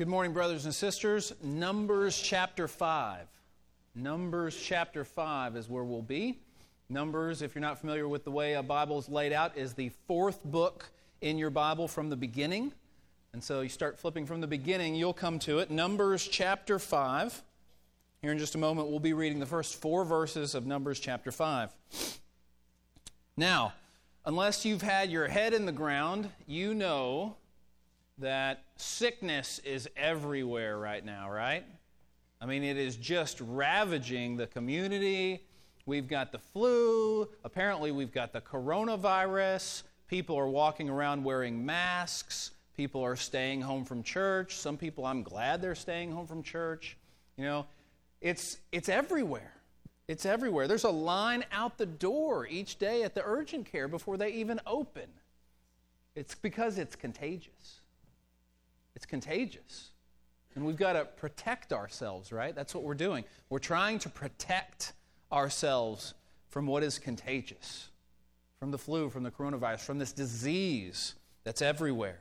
Good morning, brothers and sisters. Numbers chapter 5. Numbers chapter 5 is where we'll be. Numbers, if you're not familiar with the way a Bible is laid out, is the fourth book in your Bible from the beginning. And so you start flipping from the beginning, you'll come to it. Numbers chapter 5. Here in just a moment, we'll be reading the first four verses of Numbers chapter 5. Now, unless you've had your head in the ground, you know that sickness is everywhere right now, right? I mean, it is just ravaging the community. We've got the flu. Apparently, we've got the coronavirus. People are walking around wearing masks. People are staying home from church. Some people, I'm glad they're staying home from church. You know, it's, it's everywhere. It's everywhere. There's a line out the door each day at the urgent care before they even open. It's because it's contagious. It's contagious. And we've got to protect ourselves, right? That's what we're doing. We're trying to protect ourselves from what is contagious from the flu, from the coronavirus, from this disease that's everywhere.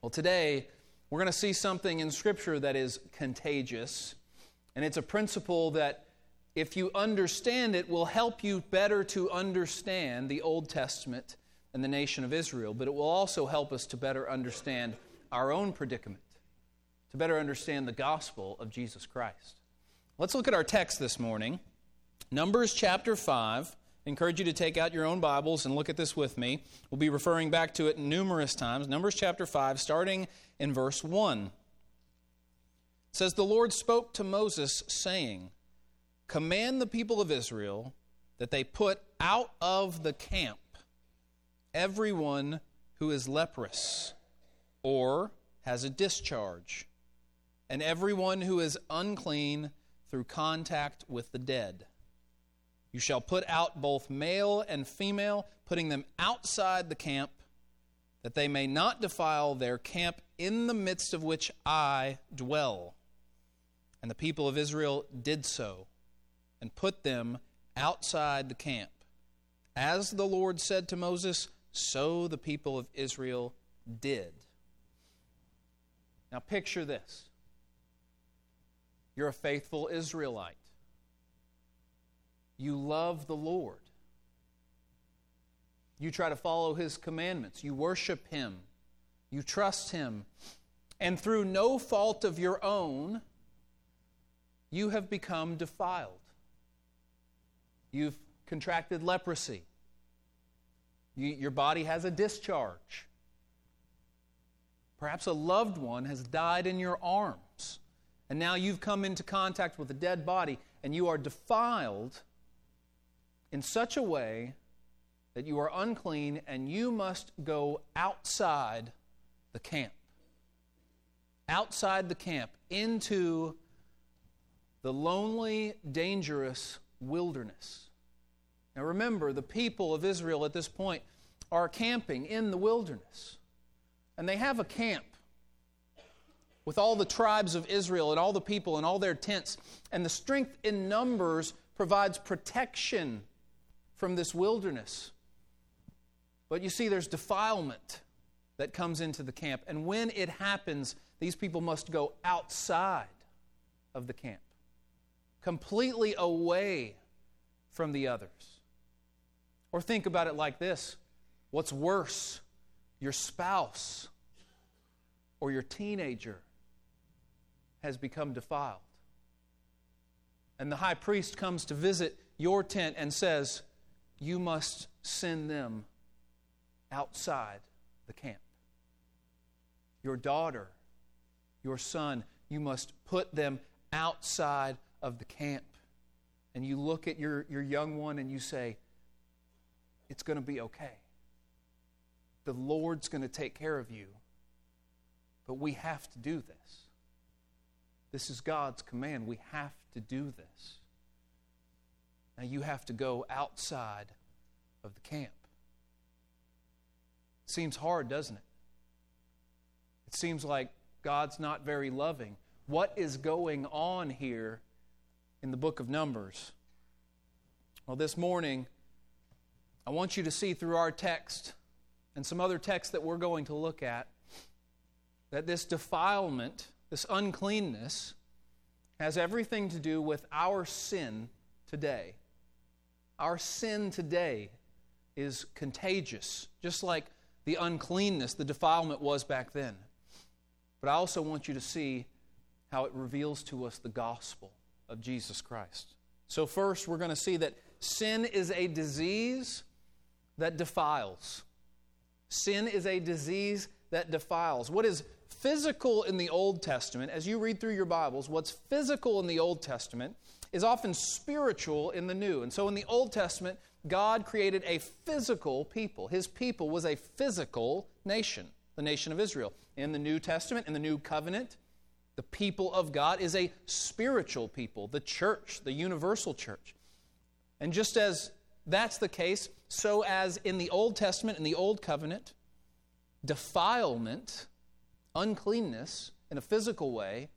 Well, today, we're going to see something in Scripture that is contagious. And it's a principle that, if you understand it, will help you better to understand the Old Testament and the nation of Israel. But it will also help us to better understand our own predicament, to better understand the gospel of Jesus Christ. Let's look at our text this morning Numbers chapter 5. I encourage you to take out your own Bibles and look at this with me. We'll be referring back to it numerous times. Numbers chapter 5, starting in verse 1. It says, The Lord spoke to Moses, saying, Command the people of Israel that they put out of the camp everyone who is leprous or has a discharge, and everyone who is unclean through contact with the dead. You shall put out both male and female, putting them outside the camp, that they may not defile their camp in the midst of which I dwell. And the people of Israel did so, and put them outside the camp. As the Lord said to Moses, so the people of Israel did. Now, picture this you're a faithful Israelite, you love the Lord, you try to follow His commandments, you worship Him, you trust Him, and through no fault of your own, you have become defiled. You've contracted leprosy. You, your body has a discharge. Perhaps a loved one has died in your arms, and now you've come into contact with a dead body, and you are defiled in such a way that you are unclean and you must go outside the camp. Outside the camp, into the lonely, dangerous wilderness. Now remember, the people of Israel at this point are camping in the wilderness. And they have a camp with all the tribes of Israel and all the people and all their tents. And the strength in numbers provides protection from this wilderness. But you see, there's defilement that comes into the camp. And when it happens, these people must go outside of the camp, completely away from the others. Or think about it like this what's worse? Your spouse or your teenager has become defiled. And the high priest comes to visit your tent and says, You must send them outside the camp. Your daughter, your son, you must put them outside of the camp. And you look at your, your young one and you say, It's going to be okay. The Lord's going to take care of you but we have to do this. This is God's command. We have to do this. Now you have to go outside of the camp. Seems hard, doesn't it? It seems like God's not very loving. What is going on here in the book of Numbers? Well, this morning, I want you to see through our text and some other texts that we're going to look at that this defilement, this uncleanness, has everything to do with our sin today. Our sin today is contagious, just like the uncleanness, the defilement was back then. But I also want you to see how it reveals to us the gospel of Jesus Christ. So, first, we're going to see that sin is a disease that defiles. Sin is a disease that defiles. What is physical in the Old Testament, as you read through your Bibles, what's physical in the Old Testament is often spiritual in the New. And so in the Old Testament, God created a physical people. His people was a physical nation, the nation of Israel. In the New Testament, in the New Covenant, the people of God is a spiritual people, the church, the universal church. And just as that's the case, so as in the Old Testament, in the Old Covenant, defilement, uncleanness in a physical way,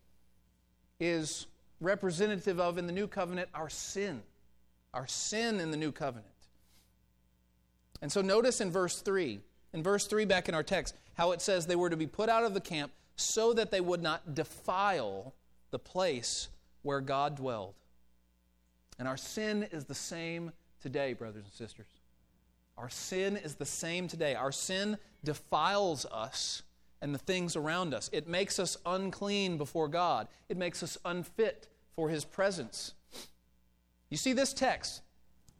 is representative of in the New Covenant our sin. Our sin in the New Covenant. And so notice in verse 3, in verse 3 back in our text, how it says they were to be put out of the camp so that they would not defile the place where God dwelled. And our sin is the same today, brothers and sisters. Our sin is the same today. Our sin defiles us and the things around us. It makes us unclean before God, it makes us unfit for His presence. You see, this text,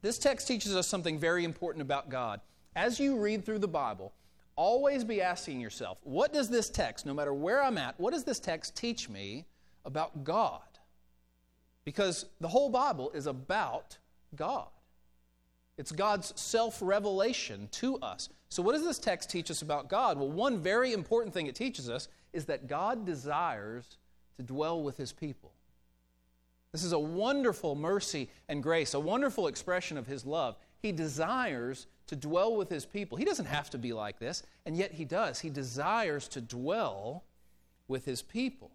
this text teaches us something very important about God. As you read through the Bible, always be asking yourself, what does this text, no matter where I'm at, what does this text teach me about God? Because the whole Bible is about God. It's God's self revelation to us. So, what does this text teach us about God? Well, one very important thing it teaches us is that God desires to dwell with his people. This is a wonderful mercy and grace, a wonderful expression of his love. He desires to dwell with his people. He doesn't have to be like this, and yet he does. He desires to dwell with his people.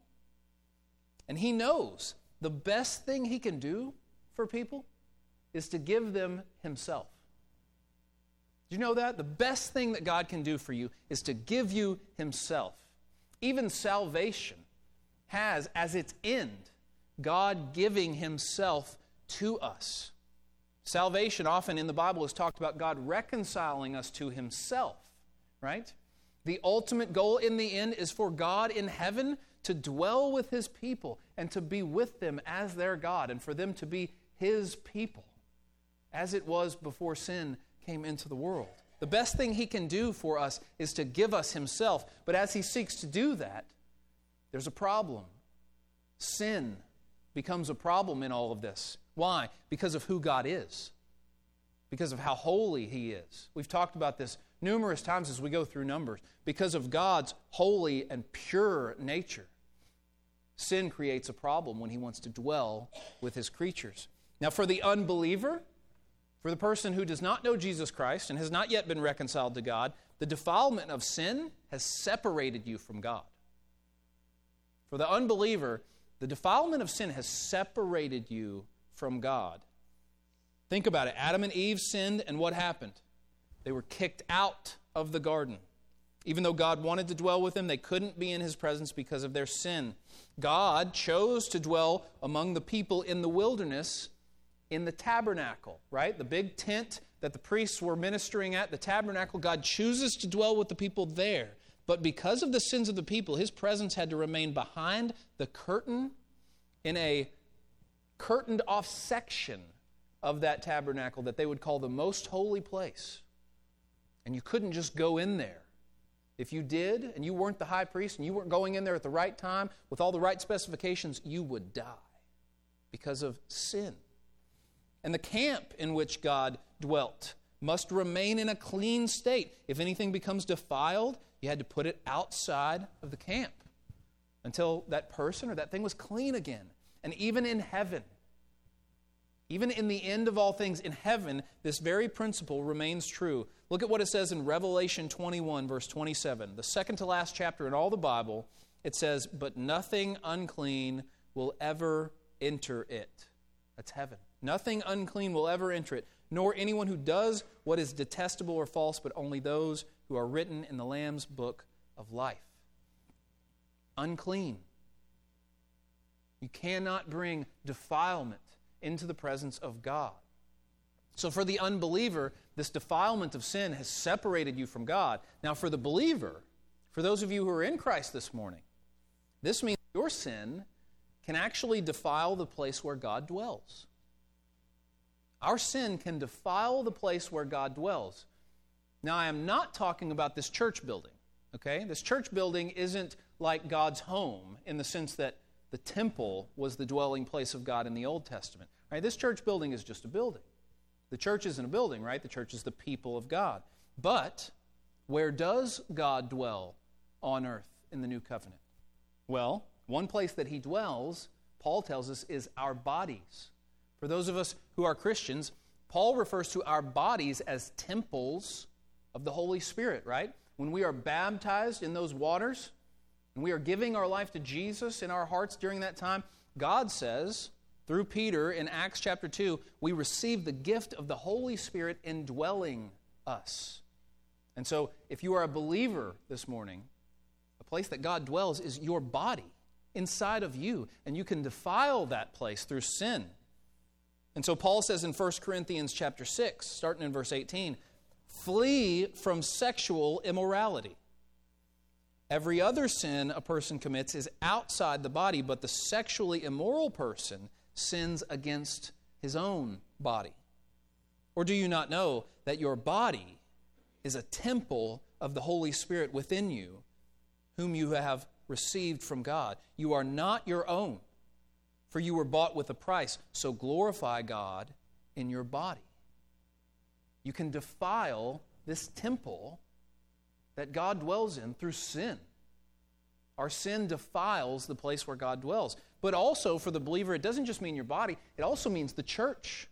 And he knows the best thing he can do for people is to give them himself. Do you know that? The best thing that God can do for you is to give you himself. Even salvation has as its end God giving himself to us. Salvation often in the Bible is talked about God reconciling us to himself, right? The ultimate goal in the end is for God in heaven to dwell with his people and to be with them as their God and for them to be his people as it was before sin came into the world. The best thing he can do for us is to give us himself. But as he seeks to do that, there's a problem. Sin becomes a problem in all of this. Why? Because of who God is, because of how holy he is. We've talked about this numerous times as we go through Numbers. Because of God's holy and pure nature, sin creates a problem when he wants to dwell with his creatures. Now, for the unbeliever, for the person who does not know Jesus Christ and has not yet been reconciled to God, the defilement of sin has separated you from God. For the unbeliever, the defilement of sin has separated you from God. Think about it. Adam and Eve sinned, and what happened? They were kicked out of the garden. Even though God wanted to dwell with them, they couldn't be in his presence because of their sin. God chose to dwell among the people in the wilderness in the tabernacle, right? The big tent that the priests were ministering at, the tabernacle, God chooses to dwell with the people there. But because of the sins of the people, his presence had to remain behind the curtain in a curtained off section of that tabernacle that they would call the most holy place. And you couldn't just go in there. If you did, and you weren't the high priest, and you weren't going in there at the right time with all the right specifications, you would die because of sin and the camp in which God dwelt must remain in a clean state. If anything becomes defiled, you had to put it outside of the camp until that person or that thing was clean again. And even in heaven, even in the end of all things in heaven, this very principle remains true. Look at what it says in Revelation 21, verse 27, the second to last chapter in all the Bible. It says, But nothing unclean will ever enter it. That's heaven. Nothing unclean will ever enter it, nor anyone who does what is detestable or false, but only those who are written in the Lamb's book of life. unclean. You cannot bring defilement into the presence of God. So, for the unbeliever, this defilement of sin has separated you from God. Now, for the believer, for those of you who are in Christ this morning, this means your sin can actually defile the place where God dwells. Our sin can defile the place where God dwells. Now, I am not talking about this church building, okay? This church building isn't like God's home in the sense that the temple was the dwelling place of God in the Old Testament. Right? This church building is just a building. The church isn't a building, right? The church is the people of God. But where does God dwell on earth in the new covenant? Well, one place that he dwells, Paul tells us, is our bodies. For those of us who are Christians, Paul refers to our bodies as temples of the Holy Spirit, right? When we are baptized in those waters and we are giving our life to Jesus in our hearts during that time, God says, through Peter in Acts chapter 2, we receive the gift of the Holy Spirit indwelling us. And so, if you are a believer this morning, a place that God dwells is your body inside of you, and you can defile that place through sin. And so Paul says in 1 Corinthians chapter 6, starting in verse 18, flee from sexual immorality. Every other sin a person commits is outside the body, but the sexually immoral person sins against his own body? Or do you not know that your body is a temple of the Holy Spirit within you, whom you have received from God? You are not your own, for you were bought with a price. So glorify God in your body. You can defile this temple that God dwells in through sin. Our sin defiles the place where God dwells. But also, for the believer, it doesn't just mean your body, it also means the church.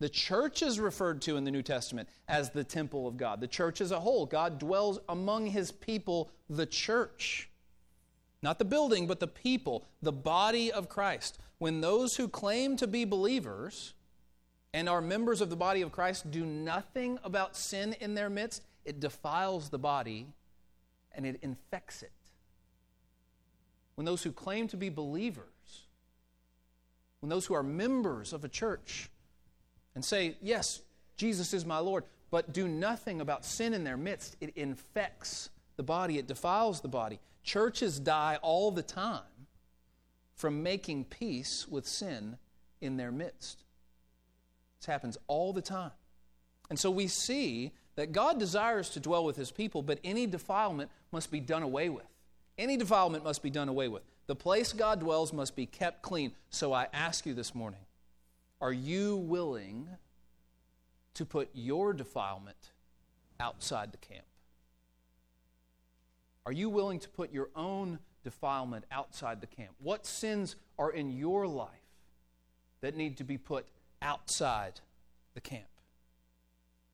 The church is referred to in the New Testament as the temple of God. The church as a whole. God dwells among his people, the church. Not the building, but the people, the body of Christ. When those who claim to be believers and are members of the body of Christ do nothing about sin in their midst, it defiles the body and it infects it when those who claim to be believers, when those who are members of a church and say, Yes, Jesus is my Lord, but do nothing about sin in their midst, it infects the body, it defiles the body. Churches die all the time from making peace with sin in their midst. This happens all the time. And so we see that God desires to dwell with his people, but any defilement must be done away with. Any defilement must be done away with. The place God dwells must be kept clean. So I ask you this morning are you willing to put your defilement outside the camp? Are you willing to put your own defilement outside the camp? What sins are in your life that need to be put outside the camp?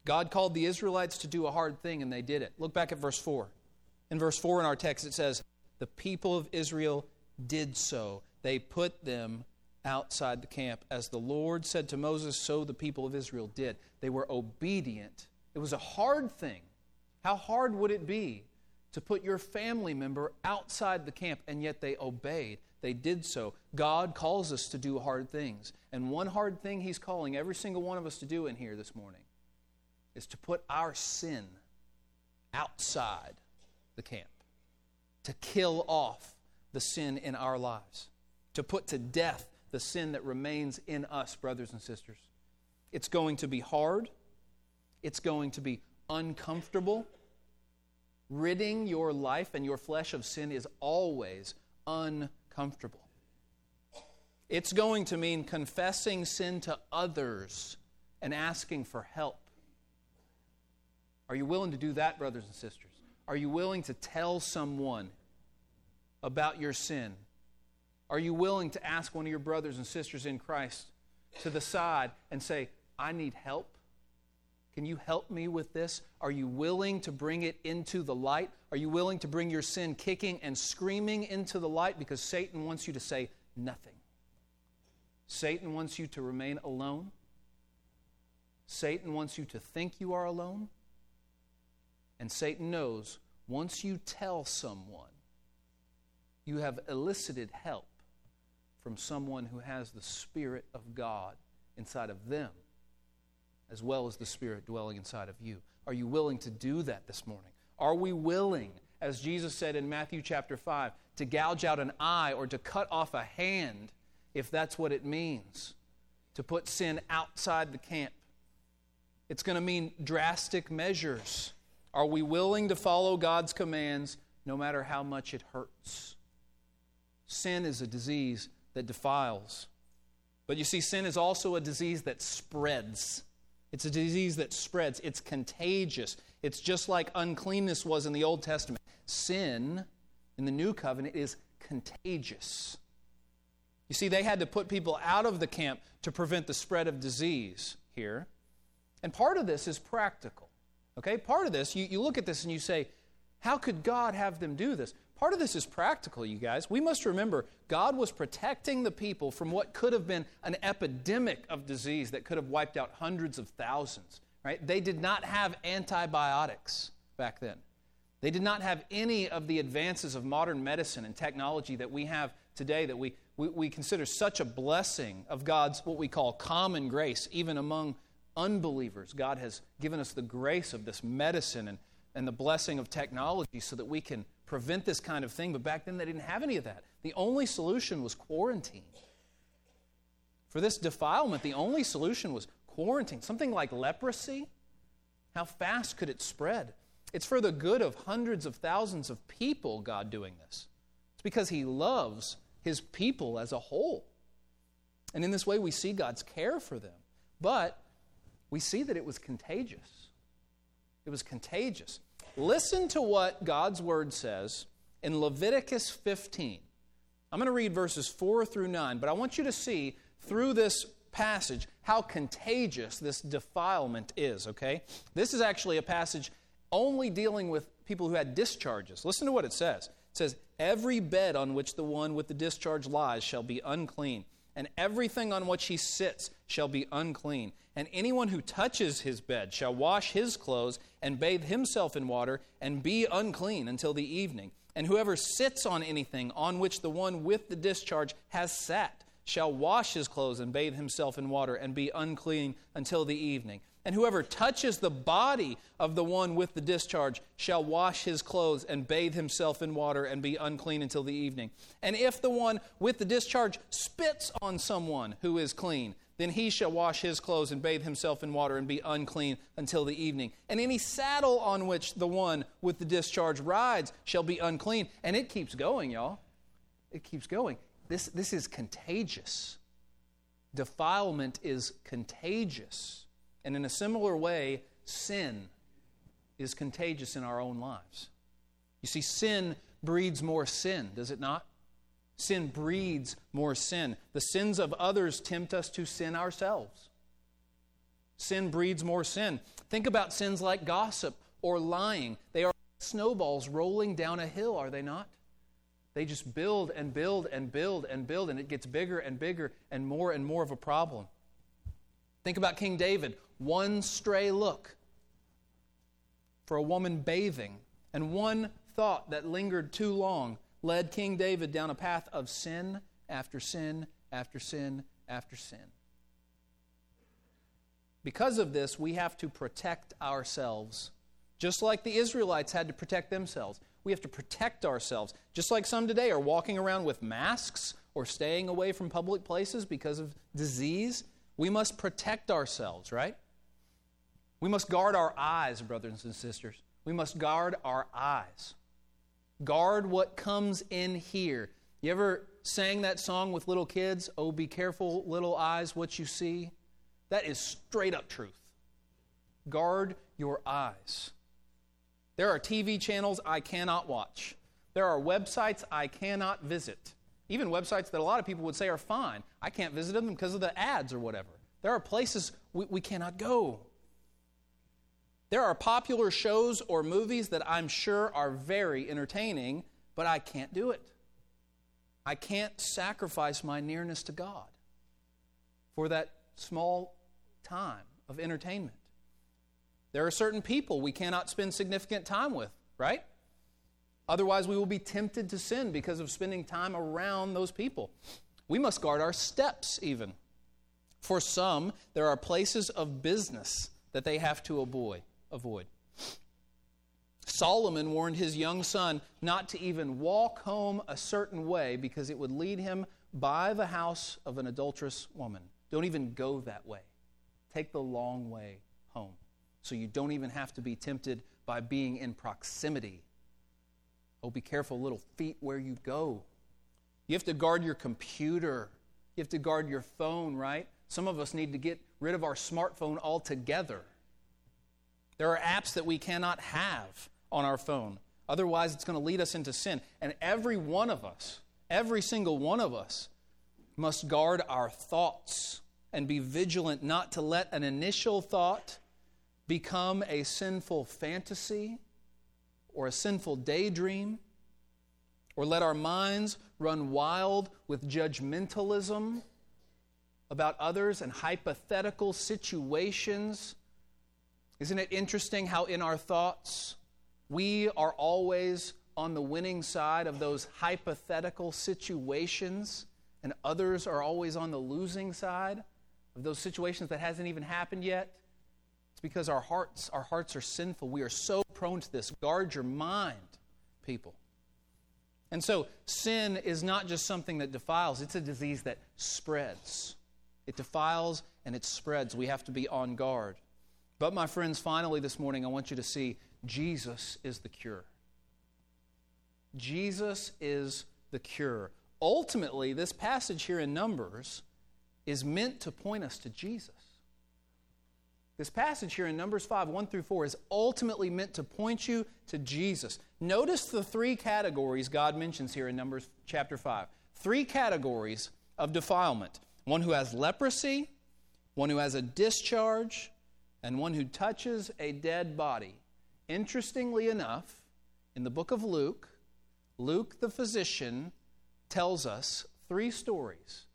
God called the Israelites to do a hard thing, and they did it. Look back at verse 4. In verse 4 in our text, it says, The people of Israel did so. They put them outside the camp. As the Lord said to Moses, so the people of Israel did. They were obedient. It was a hard thing. How hard would it be to put your family member outside the camp, and yet they obeyed? They did so. God calls us to do hard things. And one hard thing He's calling every single one of us to do in here this morning is to put our sin outside the camp, to kill off the sin in our lives, to put to death the sin that remains in us, brothers and sisters. It's going to be hard, it's going to be uncomfortable. Ridding your life and your flesh of sin is always uncomfortable. It's going to mean confessing sin to others and asking for help. Are you willing to do that, brothers and sisters? Are you willing to tell someone about your sin? Are you willing to ask one of your brothers and sisters in Christ to the side and say, I need help? Can you help me with this? Are you willing to bring it into the light? Are you willing to bring your sin kicking and screaming into the light? Because Satan wants you to say nothing. Satan wants you to remain alone. Satan wants you to think you are alone. And Satan knows once you tell someone, you have elicited help from someone who has the Spirit of God inside of them, as well as the Spirit dwelling inside of you. Are you willing to do that this morning? Are we willing, as Jesus said in Matthew chapter 5, to gouge out an eye or to cut off a hand if that's what it means? To put sin outside the camp. It's going to mean drastic measures. Are we willing to follow God's commands no matter how much it hurts? Sin is a disease that defiles. But you see, sin is also a disease that spreads. It's a disease that spreads. It's contagious. It's just like uncleanness was in the Old Testament. Sin in the New Covenant is contagious. You see, they had to put people out of the camp to prevent the spread of disease here. And part of this is practical. Okay? Part of this, you, you look at this and you say, how could God have them do this? Part of this is practical, you guys. We must remember God was protecting the people from what could have been an epidemic of disease that could have wiped out hundreds of thousands, right? They did not have antibiotics back then. They did not have any of the advances of modern medicine and technology that we have today that we, we, we consider such a blessing of God's what we call common grace, even among unbelievers. God has given us the grace of this medicine and, and the blessing of technology so that we can prevent this kind of thing, but back then they didn't have any of that. The only solution was quarantine. For this defilement, the only solution was quarantine. Something like leprosy. How fast could it spread? It's for the good of hundreds of thousands of people, God doing this. It's because He loves His people as a whole. And in this way, we see God's care for them. But we see that it was contagious. It was contagious. Listen to what God's word says in Leviticus 15. I'm going to read verses 4 through 9, but I want you to see through this passage how contagious this defilement is, okay? This is actually a passage only dealing with people who had discharges. Listen to what it says. It says, Every bed on which the one with the discharge lies shall be unclean, and everything on which he sits shall be unclean. And anyone who touches his bed shall wash his clothes and bathe himself in water and be unclean until the evening. And whoever sits on anything on which the one with the discharge has sat shall wash his clothes and bathe himself in water and be unclean until the evening. And whoever touches the body of the one with the discharge shall wash his clothes and bathe himself in water and be unclean until the evening. And if the one with the discharge spits on someone who is clean, then he shall wash his clothes and bathe himself in water and be unclean until the evening. And any saddle on which the one with the discharge rides shall be unclean. And it keeps going, y'all. It keeps going. This, this is contagious. Defilement is contagious. And in a similar way, sin is contagious in our own lives. You see, sin breeds more sin, does it not? Sin breeds more sin. The sins of others tempt us to sin ourselves. Sin breeds more sin. Think about sins like gossip or lying. They are snowballs rolling down a hill, are they not? They just build and build and build and build, and it gets bigger and bigger and more and more of a problem. Think about King David. One stray look for a woman bathing, and one thought that lingered too long led King David down a path of sin after sin after sin after sin. Because of this, we have to protect ourselves, just like the Israelites had to protect themselves. We have to protect ourselves, just like some today are walking around with masks or staying away from public places because of disease. We must protect ourselves, right? We must guard our eyes, brothers and sisters. We must guard our eyes. Guard what comes in here. You ever sang that song with little kids? Oh, be careful, little eyes, what you see? That is straight up truth. Guard your eyes. There are TV channels I cannot watch. There are websites I cannot visit. Even websites that a lot of people would say are fine. I can't visit them because of the ads or whatever. There are places we, we cannot go. There are popular shows or movies that I'm sure are very entertaining, but I can't do it. I can't sacrifice my nearness to God for that small time of entertainment. There are certain people we cannot spend significant time with, right? Otherwise, we will be tempted to sin because of spending time around those people. We must guard our steps, even. For some, there are places of business that they have to avoid. Avoid. Solomon warned his young son not to even walk home a certain way because it would lead him by the house of an adulterous woman. Don't even go that way. Take the long way home so you don't even have to be tempted by being in proximity Oh, be careful, little feet, where you go. You have to guard your computer. You have to guard your phone, right? Some of us need to get rid of our smartphone altogether. There are apps that we cannot have on our phone. Otherwise, it's going to lead us into sin. And every one of us, every single one of us, must guard our thoughts and be vigilant not to let an initial thought become a sinful fantasy or a sinful daydream, or let our minds run wild with judgmentalism about others and hypothetical situations. Isn't it interesting how in our thoughts we are always on the winning side of those hypothetical situations and others are always on the losing side of those situations that hasn't even happened yet? It's because our hearts our hearts are sinful. We are so prone to this. Guard your mind, people. And so, sin is not just something that defiles, it's a disease that spreads. It defiles and it spreads. We have to be on guard. But, my friends, finally this morning, I want you to see Jesus is the cure. Jesus is the cure. Ultimately, this passage here in Numbers is meant to point us to Jesus. This passage here in Numbers 5, 1 through 4, is ultimately meant to point you to Jesus. Notice the three categories God mentions here in Numbers chapter 5. Three categories of defilement one who has leprosy, one who has a discharge, and one who touches a dead body. Interestingly enough, in the book of Luke, Luke the physician tells us three stories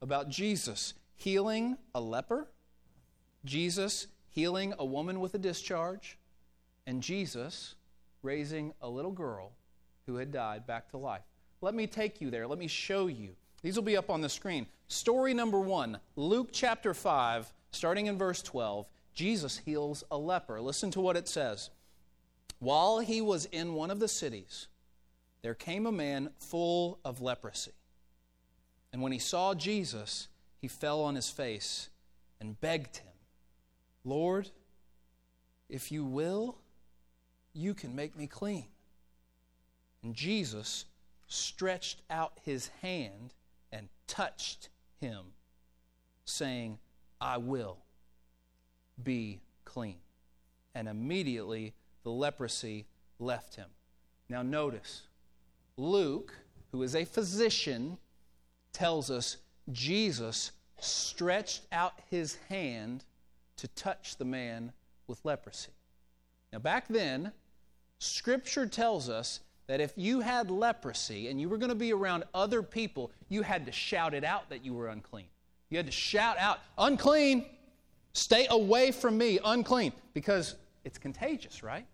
about Jesus healing a leper Jesus healing a woman with a discharge, and Jesus raising a little girl who had died back to life. Let me take you there. Let me show you. These will be up on the screen. Story number one Luke chapter 5, starting in verse 12. Jesus heals a leper. Listen to what it says. While he was in one of the cities, there came a man full of leprosy. And when he saw Jesus, he fell on his face and begged him Lord, if you will, you can make me clean. And Jesus stretched out his hand and touched him, saying, I will be clean. And immediately the leprosy left him. Now, notice, Luke, who is a physician, tells us Jesus stretched out his hand to touch the man with leprosy. Now, back then, Scripture tells us that if you had leprosy and you were going to be around other people, you had to shout it out that you were unclean. You had to shout out, unclean, stay away from me, unclean, because it's contagious, right?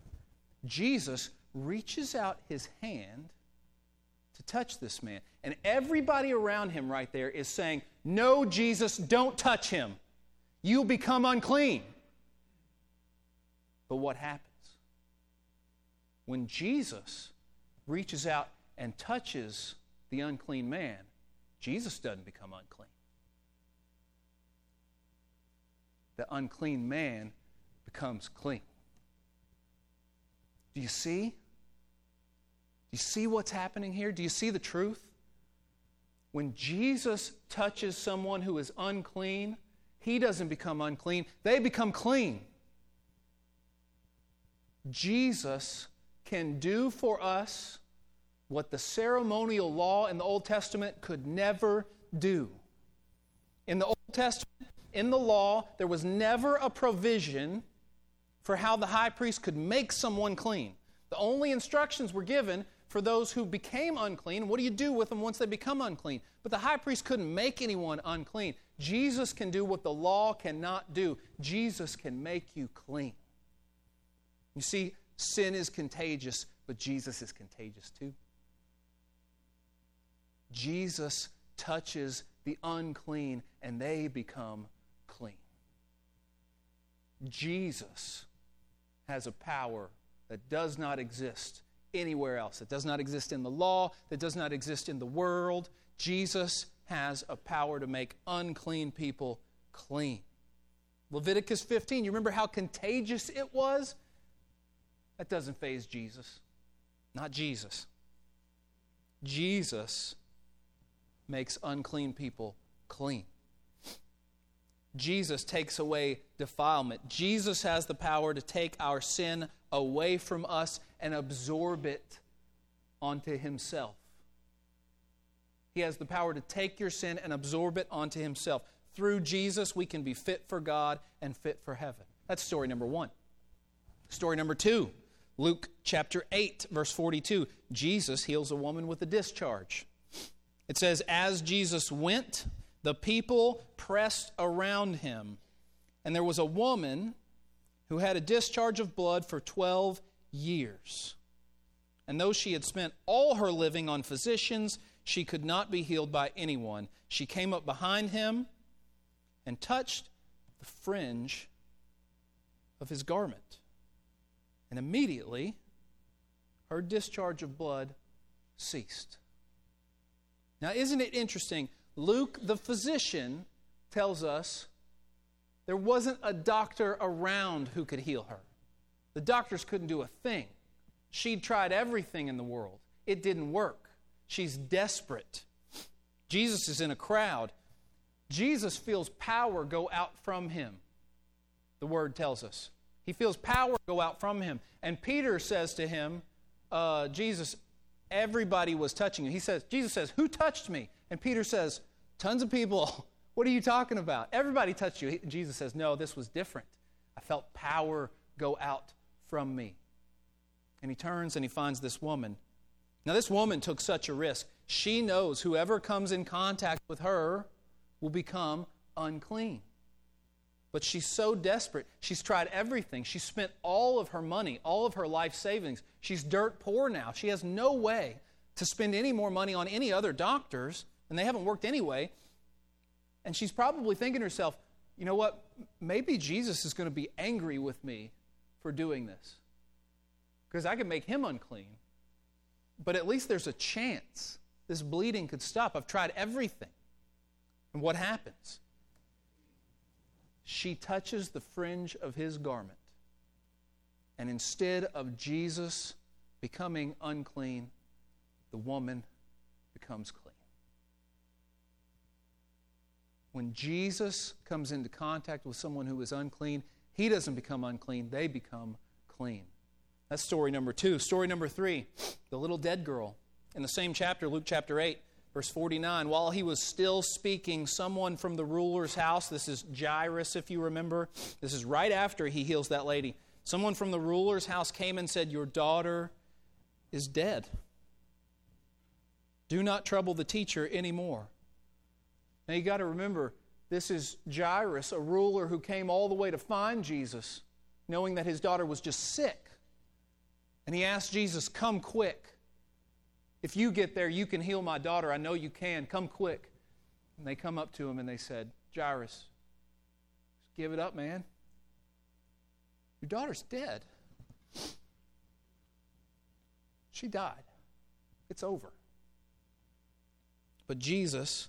Jesus reaches out his hand to touch this man. And everybody around him right there is saying, No, Jesus, don't touch him You'll become unclean. But what happens? When Jesus reaches out and touches the unclean man, Jesus doesn't become unclean. The unclean man becomes clean. Do you see? Do you see what's happening here? Do you see the truth? When Jesus touches someone who is unclean, he doesn't become unclean, they become clean. Jesus can do for us what the ceremonial law in the Old Testament could never do. In the Old Testament, in the law, there was never a provision for how the high priest could make someone clean. The only instructions were given for those who became unclean. What do you do with them once they become unclean? But the high priest couldn't make anyone unclean. Jesus can do what the law cannot do. Jesus can make you clean. You see, sin is contagious. but Jesus is contagious too. Jesus touches the unclean and they become. Jesus has a power that does not exist anywhere else. It does not exist in the law, that does not exist in the world. Jesus has a power to make unclean people clean. Leviticus 15, you remember how contagious it was? That doesn't faze Jesus. Not Jesus. Jesus makes unclean people clean. Jesus takes away defilement. Jesus has the power to take our sin away from us and absorb it onto himself. He has the power to take your sin and absorb it onto himself. Through Jesus, we can be fit for God and fit for heaven. That's story number one. Story number two Luke chapter 8, verse 42. Jesus heals a woman with a discharge. It says, As Jesus went, the people pressed around him, and there was a woman who had a discharge of blood for 12 years. And though she had spent all her living on physicians, she could not be healed by anyone. She came up behind him and touched the fringe of his garment. And immediately, her discharge of blood ceased. Now, isn't it interesting? Luke, the physician, tells us there wasn't a doctor around who could heal her. The doctors couldn't do a thing. She'd tried everything in the world, it didn't work. She's desperate. Jesus is in a crowd. Jesus feels power go out from him, the word tells us. He feels power go out from him. And Peter says to him, uh, Jesus, everybody was touching you. He says, Jesus says, Who touched me? And Peter says, Tons of people. What are you talking about? Everybody touched you. Jesus says, No, this was different. I felt power go out from me. And he turns and he finds this woman. Now, this woman took such a risk. She knows whoever comes in contact with her will become unclean. But she's so desperate. She's tried everything. She's spent all of her money, all of her life savings. She's dirt poor now. She has no way to spend any more money on any other doctors and they haven't worked anyway. And she's probably thinking to herself, you know what? Maybe Jesus is going to be angry with me for doing this. Because I could make him unclean. But at least there's a chance this bleeding could stop. I've tried everything. And what happens? She touches the fringe of his garment. And instead of Jesus becoming unclean, the woman becomes clean. When Jesus comes into contact with someone who is unclean, he doesn't become unclean, they become clean. That's story number two. Story number three the little dead girl. In the same chapter, Luke chapter 8, verse 49, while he was still speaking, someone from the ruler's house, this is Jairus, if you remember, this is right after he heals that lady. Someone from the ruler's house came and said, Your daughter is dead. Do not trouble the teacher anymore. Now you got to remember, this is Jairus, a ruler who came all the way to find Jesus, knowing that his daughter was just sick. And he asked Jesus, Come quick. If you get there, you can heal my daughter. I know you can. Come quick. And they come up to him and they said, Jairus, give it up, man. Your daughter's dead. She died. It's over. But Jesus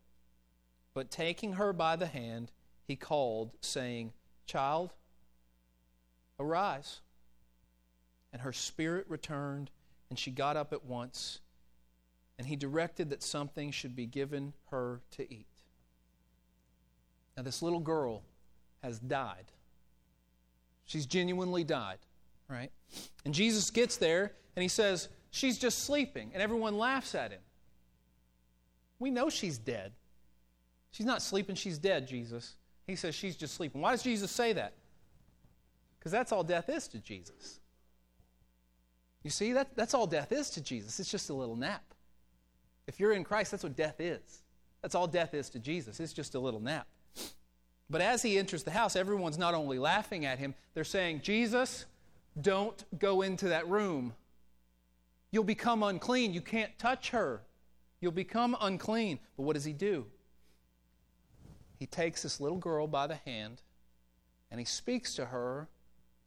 But taking her by the hand, he called, saying, Child, arise. And her spirit returned, and she got up at once. And he directed that something should be given her to eat. Now, this little girl has died. She's genuinely died. right? And Jesus gets there and he says, She's just sleeping. And everyone laughs at him. We know she's dead. She's not sleeping, she's dead, Jesus. He says she's just sleeping. Why does Jesus say that? Because that's all death is to Jesus. You see, that, that's all death is to Jesus. It's just a little nap. If you're in Christ, that's what death is. That's all death is to Jesus. It's just a little nap. But as he enters the house, everyone's not only laughing at him, they're saying, Jesus, don't go into that room. You'll become unclean. You can't touch her. You'll become unclean. But what does he do? He takes this little girl by the hand and he speaks to her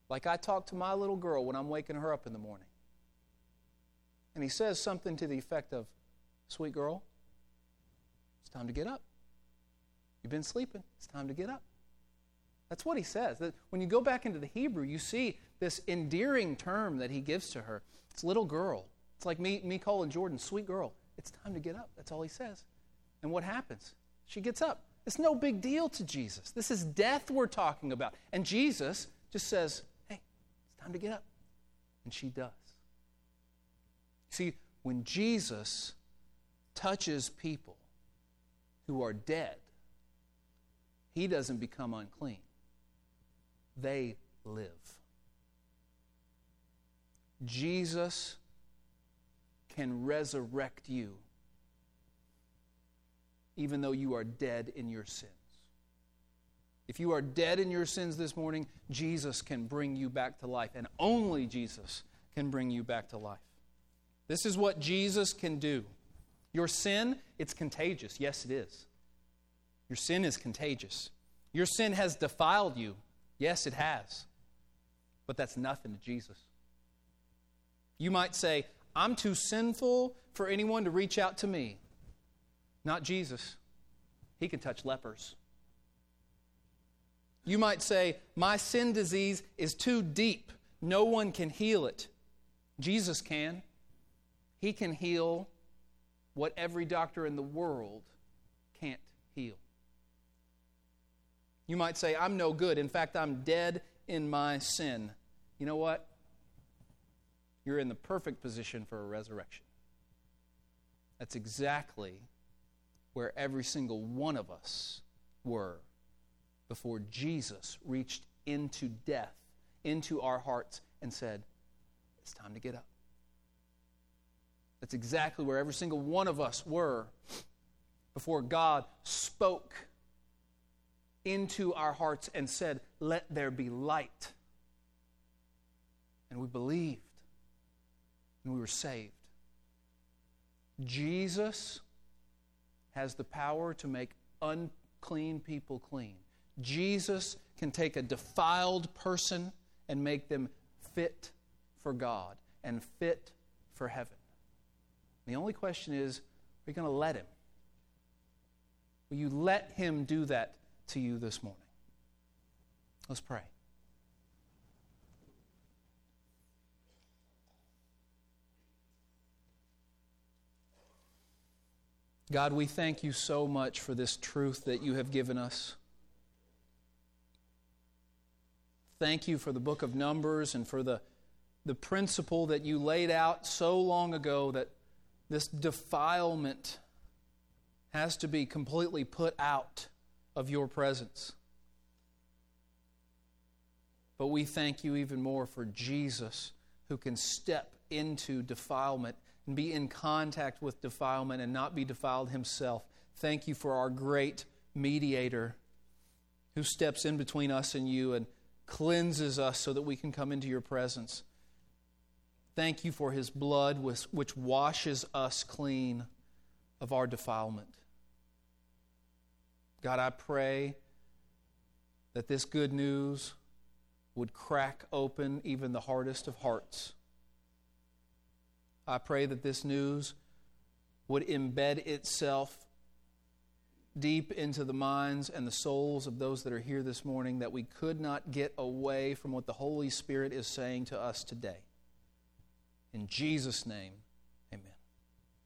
like I talk to my little girl when I'm waking her up in the morning. And he says something to the effect of, Sweet girl, it's time to get up. You've been sleeping. It's time to get up. That's what he says. That when you go back into the Hebrew, you see this endearing term that he gives to her. It's little girl. It's like me, me calling Jordan, sweet girl. It's time to get up. That's all he says. And what happens? She gets up. It's no big deal to Jesus. This is death we're talking about. And Jesus just says, hey, it's time to get up. And she does. See, when Jesus touches people who are dead, he doesn't become unclean. They live. Jesus can resurrect you even though you are dead in your sins. If you are dead in your sins this morning, Jesus can bring you back to life, and only Jesus can bring you back to life. This is what Jesus can do. Your sin, it's contagious. Yes, it is. Your sin is contagious. Your sin has defiled you. Yes, it has. But that's nothing to Jesus. You might say, I'm too sinful for anyone to reach out to me. Not Jesus. He can touch lepers. You might say, My sin disease is too deep. No one can heal it. Jesus can. He can heal what every doctor in the world can't heal. You might say, I'm no good. In fact, I'm dead in my sin. You know what? You're in the perfect position for a resurrection. That's exactly where every single one of us were before Jesus reached into death, into our hearts, and said, It's time to get up. That's exactly where every single one of us were before God spoke into our hearts and said, Let there be light. And we believed and we were saved. Jesus has the power to make unclean people clean. Jesus can take a defiled person and make them fit for God and fit for heaven. The only question is are you going to let Him? Will you let Him do that to you this morning? Let's pray. God, we thank you so much for this truth that you have given us. Thank you for the book of Numbers and for the, the principle that you laid out so long ago that this defilement has to be completely put out of your presence. But we thank you even more for Jesus who can step into defilement and be in contact with defilement and not be defiled himself. Thank you for our great mediator who steps in between us and you and cleanses us so that we can come into your presence. Thank you for his blood, which washes us clean of our defilement. God, I pray that this good news would crack open even the hardest of hearts. I pray that this news would embed itself deep into the minds and the souls of those that are here this morning, that we could not get away from what the Holy Spirit is saying to us today. In Jesus' name.